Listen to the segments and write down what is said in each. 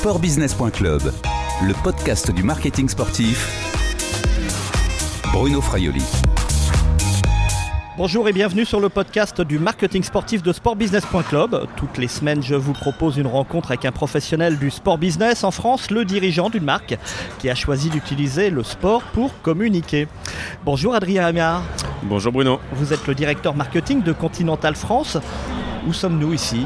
sportbusiness.club, le podcast du marketing sportif. Bruno Fraioli. Bonjour et bienvenue sur le podcast du marketing sportif de sportbusiness.club. Toutes les semaines, je vous propose une rencontre avec un professionnel du sport business en France, le dirigeant d'une marque qui a choisi d'utiliser le sport pour communiquer. Bonjour Adrien Amiard. Bonjour Bruno. Vous êtes le directeur marketing de Continental France. Où sommes-nous ici?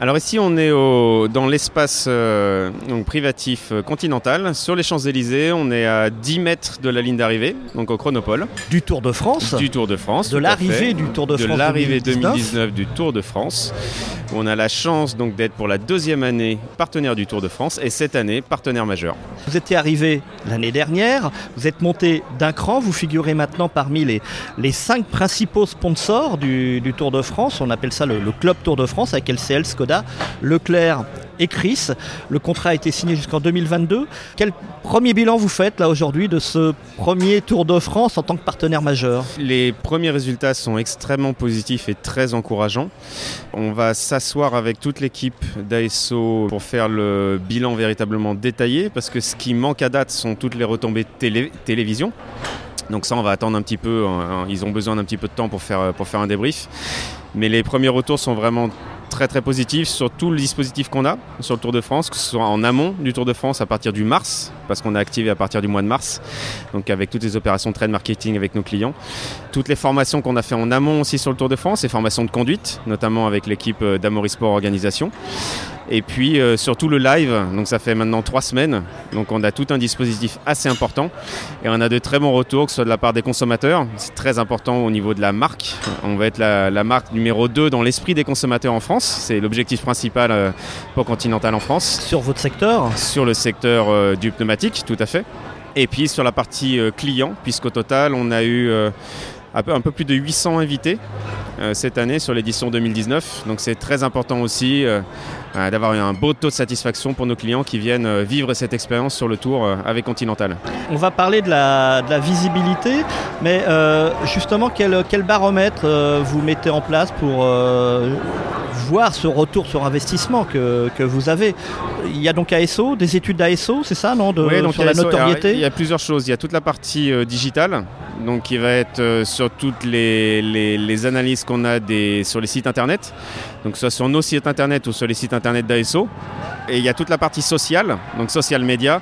Alors ici, on est au, dans l'espace euh, donc privatif euh, continental, sur les Champs-Élysées. On est à 10 mètres de la ligne d'arrivée, donc au Chronopole. Du Tour de France Du Tour de France. De l'arrivée du Tour de, France. De l'arrivée 2019 du Tour de France. On a la chance donc d'être pour la deuxième année partenaire du Tour de France et cette année partenaire majeur. Vous étiez arrivé l'année dernière, vous êtes monté d'un cran, vous figurez maintenant parmi les, cinq principaux sponsors du, du Tour de France. On appelle ça le, le Club Tour de France avec LCL, Skoda Leclerc et Chris. Le contrat a été signé jusqu'en 2022. Quel premier bilan vous faites là aujourd'hui de ce premier Tour de France en tant que partenaire majeur? Les premiers résultats sont extrêmement positifs et très encourageants. On va s'asseoir avec toute l'équipe d'ASO pour faire le bilan véritablement détaillé parce que ce qui manque à date sont toutes les retombées télé télévision. Donc ça, on va attendre un petit peu. Hein, ils ont besoin d'un petit peu de temps pour faire, pour faire un débrief. Mais les premiers retours sont vraiment très très positif sur tout le dispositif qu'on a sur le Tour de France, que ce soit en amont du Tour de France à partir du mars, parce qu'on a activé à partir du mois de mars, donc avec toutes les opérations de trade marketing avec nos clients. Toutes les formations qu'on a fait en amont aussi sur le Tour de France, les formations de conduite, notamment avec l'équipe d'Amorisport Organisation. Et puis euh, surtout le live, donc ça fait maintenant trois semaines, donc on a tout un dispositif assez important et on a de très bons retours, que ce soit de la part des consommateurs, c'est très important au niveau de la marque. On va être la, la marque numéro 2 dans l'esprit des consommateurs en France, c'est l'objectif principal euh, pour Continental en France. Sur votre secteur Sur le secteur euh, du pneumatique, tout à fait. Et puis sur la partie client, puisqu'au total on a eu un peu plus de 800 invités cette année sur l'édition 2019. Donc c'est très important aussi d'avoir un beau taux de satisfaction pour nos clients qui viennent vivre cette expérience sur le tour avec Continental. On va parler de la, de la visibilité, mais euh, justement quel, quel baromètre euh, vous mettez en place pour euh, voir ce retour sur investissement que, que, vous avez? Il y a donc ASO, des études d'ASO, c'est ça, non de, Oui, donc sur la notoriété? Il y a plusieurs choses. Il y a toute la partie digitale, donc qui va être sur toutes les, les, les analyses qu'on a des, sur les sites internet, donc soit sur nos sites internet ou sur les sites internet d'ASO. Et il y a toute la partie sociale, donc social media,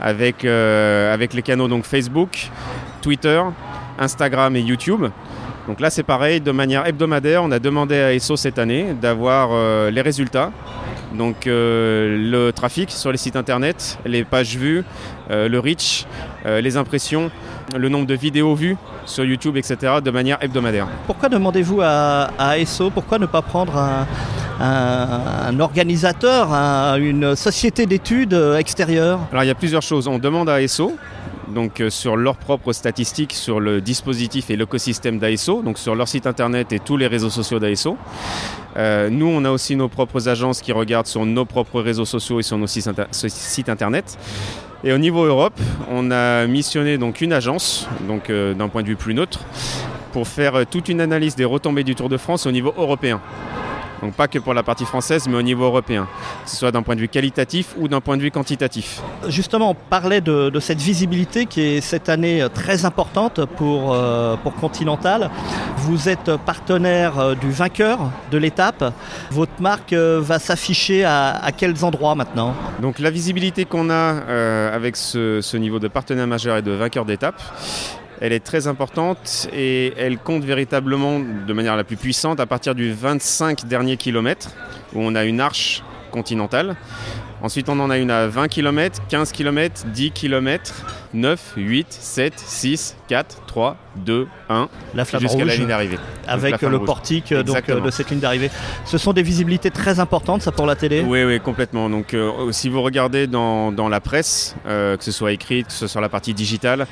avec, euh, avec les canaux donc Facebook, Twitter, Instagram et YouTube. Donc là c'est pareil, de manière hebdomadaire, on a demandé à ESSO cette année d'avoir euh, les résultats. Donc euh, le trafic sur les sites internet, les pages vues, euh, le reach, euh, les impressions, le nombre de vidéos vues sur YouTube, etc. de manière hebdomadaire. Pourquoi demandez-vous à, à ESSO Pourquoi ne pas prendre un, un, un organisateur, un, une société d'études extérieure Alors il y a plusieurs choses. On demande à ESSO donc euh, sur leurs propres statistiques sur le dispositif et l'écosystème d'ASO, donc sur leur site internet et tous les réseaux sociaux d'ASO. Euh, nous, on a aussi nos propres agences qui regardent sur nos propres réseaux sociaux et sur nos sites, inter sites internet. Et au niveau Europe, on a missionné donc une agence, donc euh, d'un point de vue plus neutre, pour faire toute une analyse des retombées du Tour de France au niveau européen. Donc pas que pour la partie française, mais au niveau européen, que ce soit d'un point de vue qualitatif ou d'un point de vue quantitatif. Justement, on parlait de, de, cette visibilité qui est cette année très importante pour, euh, pour Continental. Vous êtes partenaire du vainqueur de l'étape. Votre marque va s'afficher à, à, quels endroits maintenant? Donc la visibilité qu'on a euh, avec ce, ce niveau de partenaire majeur et de vainqueur d'étape, elle est très importante et elle compte véritablement de manière la plus puissante à partir du 25 dernier kilomètre où on a une arche continentale. Ensuite, on en a une à 20 km, 15 km, 10 km, 9, 8, 7, 6, 4, 3, 2, 1. La flamme jusqu'à la ligne d'arrivée. Avec le rouge. portique donc, de cette ligne d'arrivée. Ce sont des visibilités très importantes, ça, pour la télé? Oui, oui, complètement. Donc, euh, si vous regardez dans, dans la presse, euh, que ce soit écrite, que ce soit sur la partie digitale,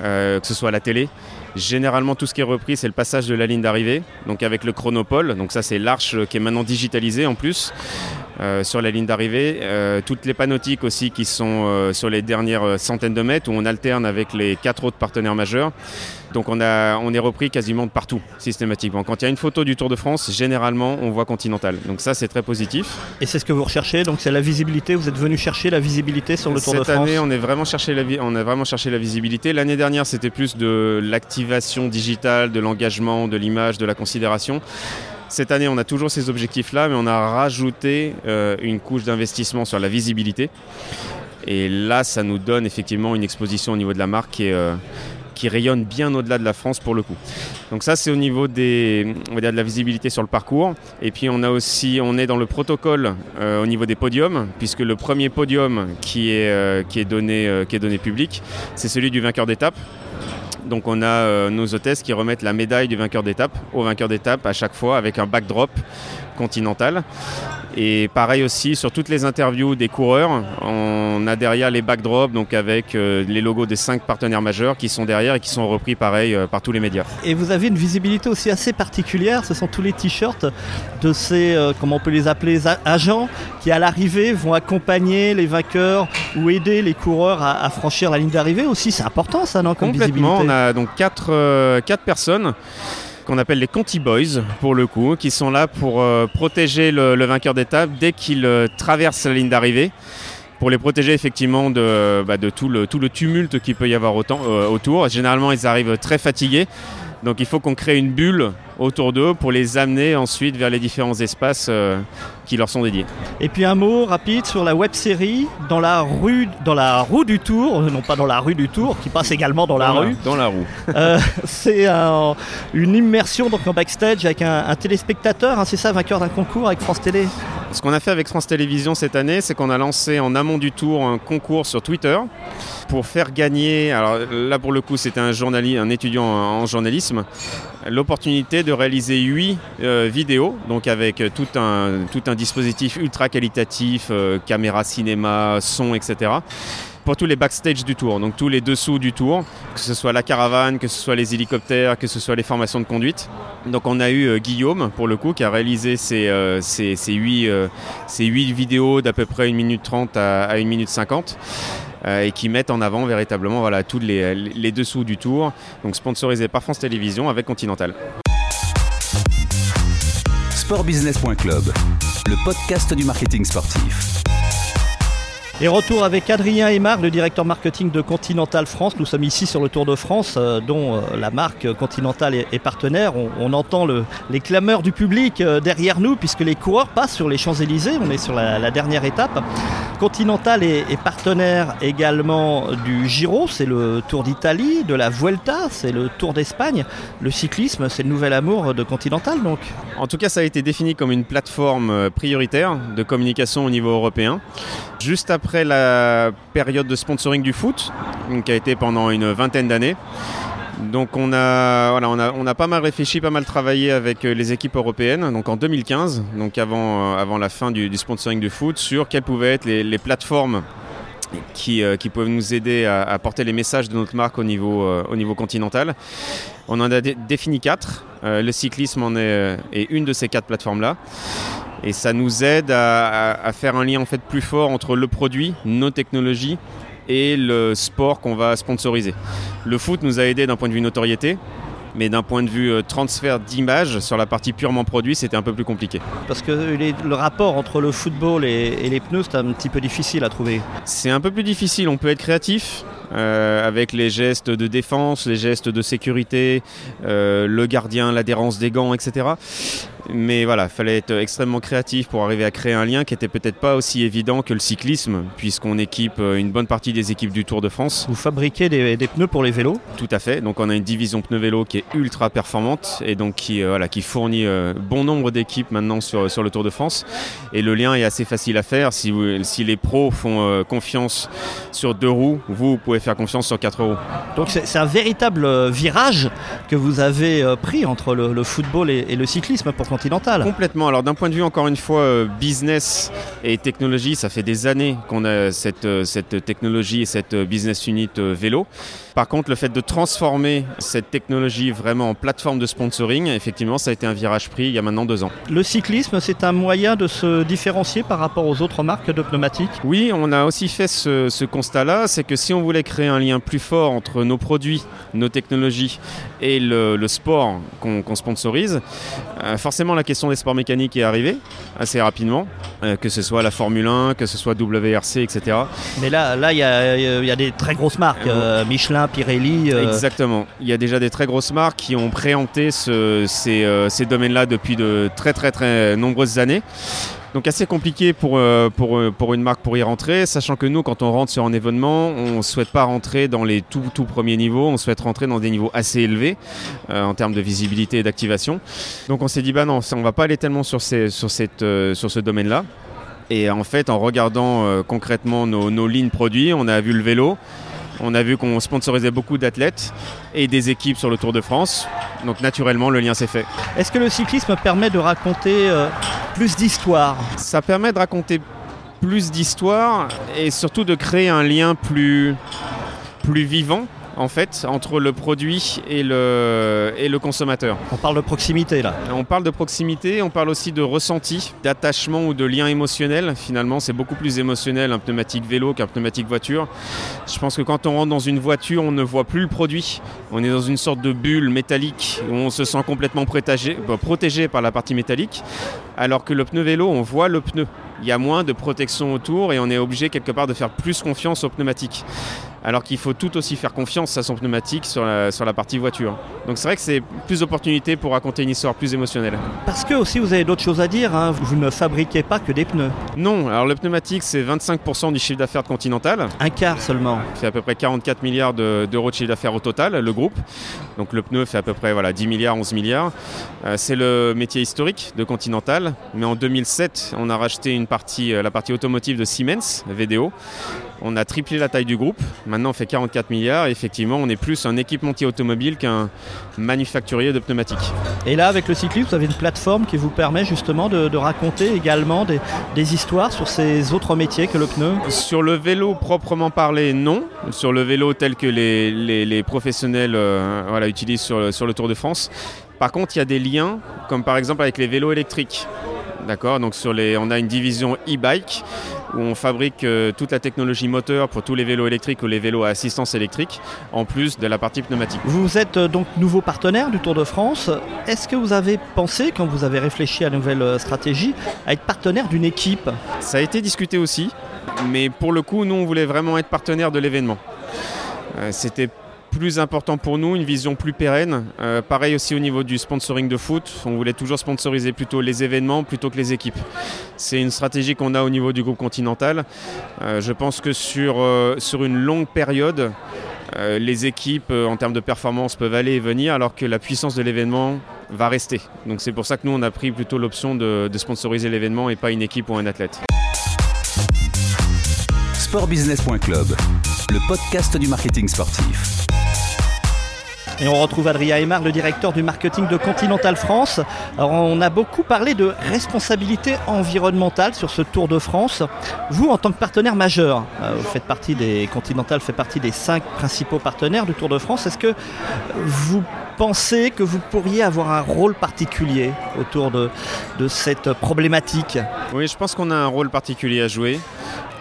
euh, que ce soit à la télé, Généralement, tout ce qui est repris, c'est le passage de la ligne d'arrivée, donc avec le chronopole. Donc ça, c'est l'arche qui est maintenant digitalisée en plus. Sur la ligne d'arrivée. toutes les panotiques aussi qui sont sur les dernières centaines de mètres où on alterne avec les quatre autres partenaires majeurs. Donc on, a, on est repris quasiment de partout, systématiquement. Quand il y a une photo du Tour de France, généralement, on voit Continental. Donc ça, c'est très positif. Et c'est ce que vous recherchez, donc c'est la visibilité. Vous êtes venu chercher la visibilité sur le Tour de France Cette année, on, est vraiment cherché la, on a vraiment cherché la visibilité. L'année dernière, c'était plus de l'activation digitale, de l'engagement, de l'image, de la considération. Cette année, on a toujours ces objectifs-là, mais on a rajouté euh, une couche d'investissement sur la visibilité. Et là, ça nous donne effectivement une exposition au niveau de la marque qui euh, qui rayonne bien au-delà de la France pour le coup. Donc ça c'est au niveau des, on va dire de la visibilité sur le parcours. Et puis on a aussi, on est dans le protocole euh, au niveau des podiums, puisque le premier podium qui est, qui est, donné, qui est donné public, c'est celui du vainqueur d'étape. Donc on a nos hôtesses qui remettent la médaille du vainqueur d'étape au vainqueur d'étape à chaque fois avec un backdrop continental. Et pareil aussi sur toutes les interviews des coureurs, on a derrière les backdrops, donc avec euh, les logos des cinq partenaires majeurs qui sont derrière et qui sont repris pareil euh, par tous les médias. Et vous avez une visibilité aussi assez particulière, ce sont tous les t-shirts de ces, euh, comment on peut les appeler, agents qui à l'arrivée vont accompagner les vainqueurs ou aider les coureurs à, franchir la ligne d'arrivée aussi. C'est important ça, non comme Complètement, on a donc quatre, quatre personnes qu'on appelle les Conti Boys pour le coup, qui sont là pour euh, protéger le, vainqueur d'étape dès qu'il euh, traverse la ligne d'arrivée pour les protéger effectivement de, bah, tout, le, tumulte qu'il peut y avoir euh, autour. Généralement, ils arrivent très fatigués. Donc il faut qu'on crée une bulle autour d'eux pour les amener ensuite vers les différents espaces euh, qui leur sont dédiés. Et puis un mot rapide sur la web série dans la rue, dans la roue du Tour, non pas dans la rue du Tour, qui passe également dans, la rue. Dans la roue. Euh, c'est une immersion donc en backstage avec un, téléspectateur, hein, c'est ça, vainqueur d'un concours avec France Télé? Ce qu'on a fait avec France Télévisions cette année, c'est qu'on a lancé en amont du tour un concours sur Twitter pour faire gagner, alors là pour le coup c'était un, un étudiant en journalisme, l'opportunité de réaliser 8 euh, vidéos, donc avec tout un, tout un dispositif ultra qualitatif, euh, caméra, cinéma, son, etc pour tous les backstage du tour, donc tous les dessous du tour, que ce soit la caravane, que ce soit les hélicoptères, que ce soit les formations de conduite. Donc on a eu euh, Guillaume, pour le coup, qui a réalisé ces, euh, ces, ces, 8, euh, 8 vidéos d'à peu près 1 minute 30 à, 1 minute 50 et qui mettent en avant véritablement voilà, tous les, les dessous du tour, donc sponsorisé par France Télévisions avec Continental. Sportbusiness.club, le podcast du marketing sportif. Et retour avec Adrien Aymar, le directeur marketing de Continental France. Nous sommes ici sur le Tour de France, euh, dont euh, la marque Continental est, partenaire. On, entend les clameurs du public euh, derrière nous, puisque les coureurs passent sur les Champs-Élysées. On est sur la, dernière étape. Continental est, partenaire également du Giro, c'est le Tour d'Italie, de la Vuelta, c'est le Tour d'Espagne. Le cyclisme, c'est le nouvel amour de Continental, donc. En tout cas, ça a été défini comme une plateforme prioritaire de communication au niveau européen. Juste après la période de sponsoring du foot, qui a été pendant une vingtaine d'années. Donc on a, voilà, on a, on pas mal réfléchi, pas mal travaillé avec euh, les équipes européennes, donc en 2015, donc avant, euh, avant la fin du, sponsoring du foot, sur quelles pouvaient être les, plateformes qui, euh, qui, peuvent nous aider à, porter les messages de notre marque au niveau, au niveau continental. On en a défini quatre. le cyclisme en est, est, une de ces quatre plateformes-là et ça nous aide à, faire un lien en fait plus fort entre le produit, nos technologies et le sport qu'on va sponsoriser. Le foot nous a aidé d'un point de vue notoriété, mais d'un point de vue euh, transfert d'image sur la partie purement produit, c'était un peu plus compliqué. Parce que le rapport entre le football et, les pneus, c'est un petit peu difficile à trouver. C'est un peu plus difficile, on peut être créatif. Euh, avec les gestes de défense, les gestes de sécurité, euh, le gardien, l'adhérence des gants, etc. Mais voilà, il fallait être extrêmement créatif pour arriver à créer un lien qui n'était peut-être pas aussi évident que le cyclisme, puisqu'on équipe euh, une bonne partie des équipes du Tour de France. Vous fabriquez des, pneus pour les vélos Tout à fait. Donc on a une division pneus vélo qui est ultra performante et donc qui, euh, voilà, qui fournit euh, bon nombre d'équipes maintenant sur, sur le Tour de France. Et le lien est assez facile à faire. Si, si les pros font confiance sur deux roues, vous, vous pouvez faire confiance sur quatre roues. Donc c'est un véritable virage que vous avez pris entre le, football et, et le cyclisme pour Complètement. Alors d'un point de vue encore une fois euh, business et technologie, ça fait des années qu'on a cette, euh, cette technologie et cette euh, business unit vélo. Par contre, le fait de transformer cette technologie vraiment en plateforme de sponsoring, effectivement, ça a été un virage pris il y a maintenant deux ans. Le cyclisme, c'est un moyen de se différencier par rapport aux autres marques de pneumatiques? Oui, on a aussi fait ce, ce constat-là, c'est que si on voulait créer un lien plus fort entre nos produits, nos technologies et le, le sport qu'on sponsorise, euh, forcément la question des sports mécaniques est arrivée assez rapidement, euh, que ce soit la Formule 1, que ce soit WRC, etc. Mais là, là, il y, a- il y a des très grosses marques, euh, Michelin, Pirelli. euh, Exactement. Il y a déjà des très grosses marques qui ont préempté ce- ces, euh, ces domaines-là depuis de très très très nombreuses années. Donc assez compliqué pour, euh, pour, euh, pour une marque pour y rentrer, sachant que nous, quand on rentre sur un événement, on ne souhaite pas rentrer dans les tout, tout premiers niveaux, on souhaite rentrer dans des niveaux assez élevés euh, en termes de visibilité et d'activation. Donc on s'est dit, bah non, on va pas aller tellement sur, ces, sur, cette, sur ce domaine-là. Et en fait, en regardant concrètement nos, nos lignes produits, on a vu le vélo, on a vu qu'on sponsorisait beaucoup d'athlètes et des équipes sur le Tour de France. Donc naturellement, le lien s'est fait. Est-ce que le cyclisme permet de raconter plus d'histoires Ça permet de raconter plus d'histoires et surtout de créer un lien plus, plus vivant en fait entre le produit et le, et le consommateur. On parle de proximité là. On parle de proximité, on parle aussi de ressenti, d'attachement ou de lien émotionnel. Finalement, c'est beaucoup plus émotionnel un pneumatique vélo qu'un pneumatique voiture. Je pense que quand on rentre dans une voiture, on ne voit plus le produit. On est dans une sorte de bulle métallique où on se sent complètement protégé, bah, protégé par la partie métallique. Alors que le pneu vélo, on voit le pneu. Il y a moins de protection autour et on est obligé quelque part de faire plus confiance au pneumatique. Alors qu'il faut tout aussi faire confiance à son pneumatique sur la, sur la partie voiture. Donc c'est vrai que c'est plus d'opportunités pour raconter une histoire plus émotionnelle. Parce que aussi vous avez d'autres choses à dire, hein. vous ne fabriquez pas que des pneus. Non, alors le pneumatique c'est 25% du chiffre d'affaires de Continental. Un quart seulement. fait à peu près 44 milliards de- d'euros de chiffre d'affaires au total, le groupe. Donc le pneu fait à peu près voilà, 10 milliards, 11 milliards. Euh, c'est le métier historique de Continental. Mais en 2007, on a racheté une partie, euh, la partie automotive de Siemens, VDO. On a triplé la taille du groupe. Maintenant, on fait 44 milliards. Et effectivement, on est plus un équipementier automobile qu'un manufacturier de pneumatiques. Et là, avec le cyclisme, vous avez une plateforme qui vous permet justement de, de raconter également des, des histoires sur ces autres métiers que le pneu? Sur le vélo proprement parlé, non. Sur le vélo tel que les, les- les professionnels euh, voilà, utilisent sur, le- sur le Tour de France. Par contre, il y a des liens, comme par exemple avec les vélos électriques. D'accord? Donc sur les, on a une division e-bike où on fabrique euh, toute la technologie moteur pour tous les vélos électriques ou les vélos à assistance électrique, en plus de la partie pneumatique. Vous êtes euh, donc nouveau partenaire du Tour de France. Est-ce que vous avez pensé, quand vous avez réfléchi à la nouvelle euh, stratégie, à être partenaire d'une équipe? Ça a été discuté aussi, mais pour le coup, nous, on voulait vraiment être partenaire de l'événement. C'était plus important pour nous, une vision plus pérenne. Euh, pareil aussi au niveau du sponsoring de foot, on voulait toujours sponsoriser plutôt les événements plutôt que les équipes. C'est une stratégie qu'on a au niveau du groupe continental. Euh, je pense que sur, euh, sur une longue période, les équipes en termes de performance peuvent aller et venir alors que la puissance de l'événement va rester. Donc c'est pour ça que nous on a pris plutôt l'option de, de sponsoriser l'événement et pas une équipe ou un athlète. Sportbusiness.club, le podcast du marketing sportif. Et on retrouve Adrien Aymar, le directeur du marketing de Continental France. Alors on a beaucoup parlé de responsabilité environnementale sur ce Tour de France. Vous, en tant que partenaire majeur, euh, vous faites partie des Continental fait partie des cinq principaux partenaires du Tour de France. Est-ce que vous pensez que vous pourriez avoir un rôle particulier autour de, de cette problématique? Oui, je pense qu'on a un rôle particulier à jouer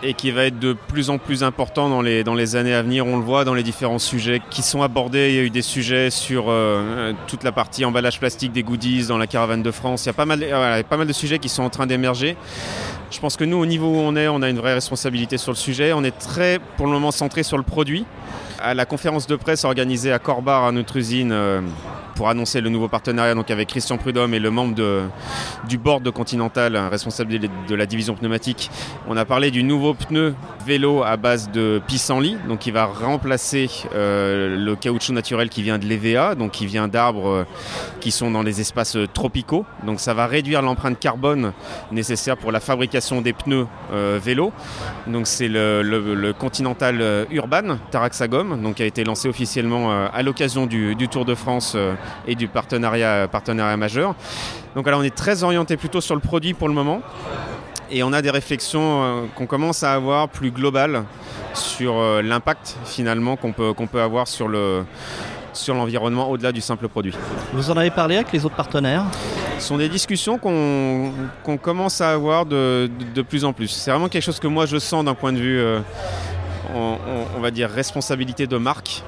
et qui va être de plus en plus important dans les, dans les années à venir. On le voit dans les différents sujets qui sont abordés. Il y a eu des sujets sur euh, toute la partie emballage plastique des goodies dans la caravane de France. Il y a pas mal, a pas mal de sujets qui sont en train d'émerger. Je pense que nous, au niveau où on est, on a une vraie responsabilité sur le sujet. On est très, pour le moment, centré sur le produit. À la conférence de presse organisée à Corbar, à notre usine, euh, pour annoncer le nouveau partenariat donc avec Christian Prudhomme et le membre du board de Continental, responsable de, la division pneumatique, on a parlé du nouveau pneu vélo à base de pissenlit, donc qui va remplacer euh, le caoutchouc naturel qui vient de l'EVA, donc qui vient d'arbres euh, qui sont dans les espaces euh, tropicaux. Donc ça va réduire l'empreinte carbone nécessaire pour la fabrication des pneus vélo. Donc c'est le, Continental Urban Taraxagom, donc qui a été lancé officiellement à l'occasion du, Tour de France et du partenariat, partenariat majeur. Donc là, on est très orienté plutôt sur le produit pour le moment. Et on a des réflexions euh, qu'on commence à avoir plus globales sur euh, l'impact finalement qu'on peut, qu'on peut avoir sur le sur l'environnement au-delà du simple produit. Vous en avez parlé avec les autres partenaires? Ce sont des discussions qu'on commence à avoir de, de, de plus en plus. C'est vraiment quelque chose que moi je sens d'un point de vue, euh, on, on- on va dire, responsabilité de marque.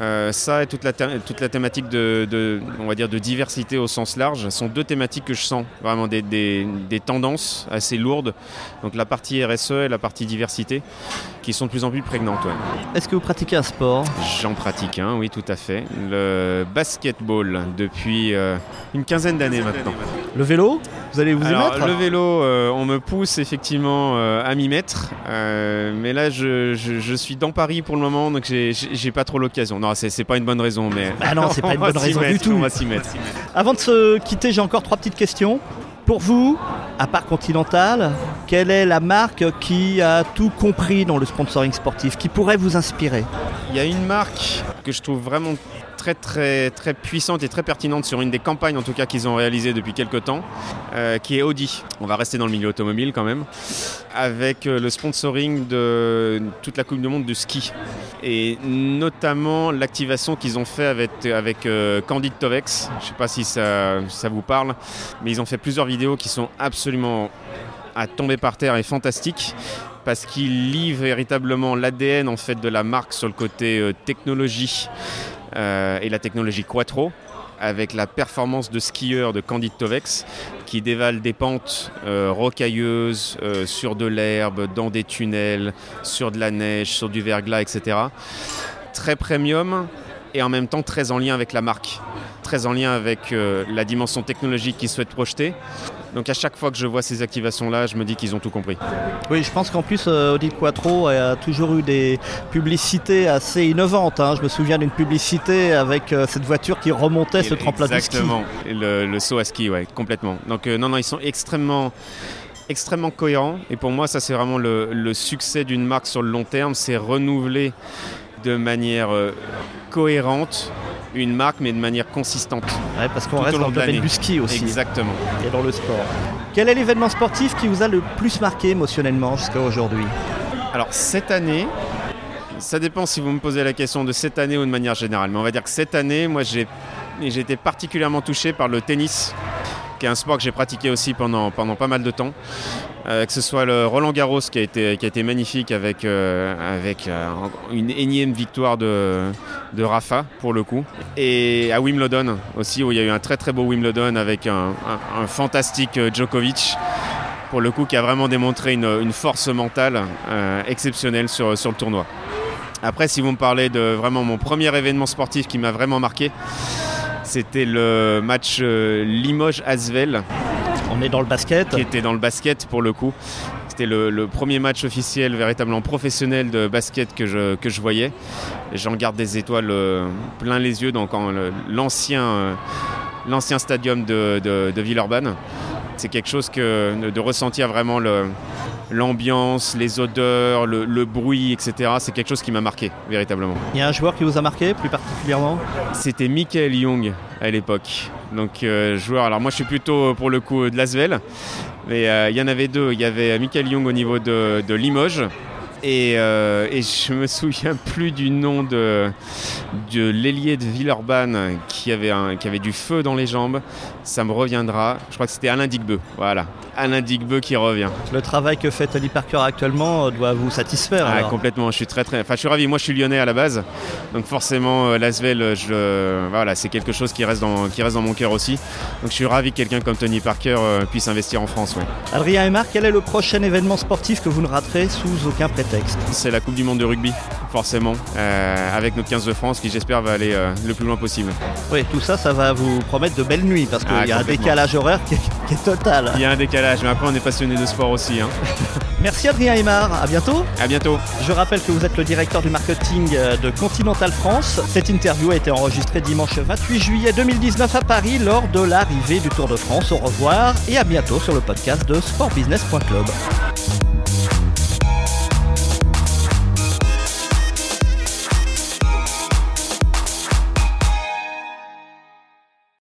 Euh, ça et toute la, toute la thématique de, de- on va dire, de diversité au sens large sont deux thématiques que je sens vraiment des, des- des tendances assez lourdes. Donc la partie RSE et la partie diversité qui sont de plus en plus prégnantes. ouais. Est-ce que vous pratiquez un sport? J'en pratique un, oui tout à fait. Le basketball depuis euh, une quinzaine d'années maintenant. Le vélo? Vous allez vous y Alors, mettre le vélo, euh, on me pousse effectivement euh, à m'y mettre, euh, mais là je, je- je suis dans Paris pour le moment, donc j'ai- pas trop l'occasion. Non, c'est pas une bonne raison, mais. Ah non, c'est pas une bonne raison du tout. On va s'y mettre. Avant de se quitter, j'ai encore trois petites questions. Pour vous, à part Continental, quelle est la marque qui a tout compris dans le sponsoring sportif, qui pourrait vous inspirer? Il y a une marque que je trouve vraiment très très très puissante et très pertinente sur une des campagnes en tout cas qu'ils ont réalisées depuis quelques temps, euh, qui est Audi. On va rester dans le milieu automobile quand même, avec euh, le sponsoring de toute la Coupe du Monde de ski et notamment l'activation qu'ils ont fait avec, euh, Candide Tovex. Je sais pas si ça, ça vous parle, mais ils ont fait plusieurs vidéos qui sont absolument à tomber par terre et fantastiques parce qu'il lie véritablement l'ADN en fait de la marque sur le côté technologie euh, et la technologie Quattro avec la performance de skieur de Candide Tovex qui dévale des pentes euh, rocailleuses euh, sur de l'herbe, dans des tunnels, sur de la neige, sur du verglas, etc. Très premium et en même temps très en lien avec la marque, très en lien avec la dimension technologique qu'ils souhaitent projeter. Donc à chaque fois que je vois ces activations-là, je me dis qu'ils ont tout compris. Oui, je pense qu'en plus, euh, Audi Quattro a toujours eu des publicités assez innovantes. hein. Je me souviens d'une publicité avec euh, cette voiture qui remontait ce tremplin de ski. Exactement, le, le saut à ski, ouais, complètement. Donc euh, non, non, ils sont extrêmement extrêmement cohérents et pour moi ça c'est vraiment le, le succès d'une marque sur le long terme c'est renouveler de manière euh, cohérente une marque mais de manière consistante. Ouais, parce qu'on reste dans le domaine du ski aussi. Exactement. Et dans le sport. Quel est l'événement sportif qui vous a le plus marqué émotionnellement jusqu'à aujourd'hui? Alors cette année ça dépend si vous me posez la question de cette année ou de manière générale mais on va dire que cette année moi j'ai j'ai été particulièrement touché par le tennis qui est un sport que j'ai pratiqué aussi pendant, pendant pas mal de temps. Euh, que ce soit le Roland Garros qui a été, qui a été magnifique avec, euh, avec euh, une énième victoire de, de Rafa pour le coup. Et à Wimbledon aussi où il y a eu un très très beau Wimbledon avec un, fantastique Djokovic pour le coup qui a vraiment démontré une, une force mentale exceptionnelle sur, sur le tournoi. Après si vous me parlez de vraiment mon premier événement sportif qui m'a vraiment marqué, c'était le match Limoges-Asvel On est dans le basket. qui était dans le basket pour le coup. C'était le, le premier match officiel véritablement professionnel de basket que je, que je voyais. J'en garde des étoiles euh, plein les yeux dans l'ancien euh, l'ancien stadium de, de, de Villeurbanne. C'est quelque chose que de, ressentir vraiment le- l'ambiance, les odeurs, le, le bruit, etc. C'est quelque chose qui m'a marqué véritablement. Il y a un joueur qui vous a marqué plus particulièrement? C'était Michael Young à l'époque. Donc euh, joueur, alors moi je suis plutôt pour le coup de Lasvel, mais euh, il y en avait deux. Il y avait Michael Young au niveau de, Limoges. Et, euh, et je me souviens plus du nom de, de l'ailier de Villeurbanne qui avait, qui avait du feu dans les jambes. Ça me reviendra. Je crois que c'était Alain Digbeu. Voilà. Alain Digbeu qui revient. Le travail que fait Tony Parker actuellement euh, doit vous satisfaire. Ah, complètement, je suis très très. Enfin, je suis ravi. Moi, je suis lyonnais à la base, donc forcément, euh, l'Asvel, je... voilà, c'est quelque chose qui reste dans qui reste dans mon cœur aussi. Donc, je suis ravi que quelqu'un comme Tony Parker euh, puisse investir en France. ouais. Adrien et Marc, quel est le prochain événement sportif que vous ne raterez sous aucun prétexte? C'est la Coupe du Monde de rugby, forcément, euh, avec notre 15 de France, qui j'espère va aller euh, le plus loin possible. Oui, tout ça, ça va vous promettre de belles nuits parce qu'il Ah, y a un décalage horaire qui est, qui est total. Il y a un décalage, mais après, on est passionné de sport aussi. Hein. Merci Adrien Aymar, à bientôt. À bientôt. Je rappelle que vous êtes le directeur du marketing euh, de Continental France. Cette interview a été enregistrée dimanche 28 juillet 2019 à Paris lors de l'arrivée du Tour de France. Au revoir et à bientôt sur le podcast de sportbusiness.club.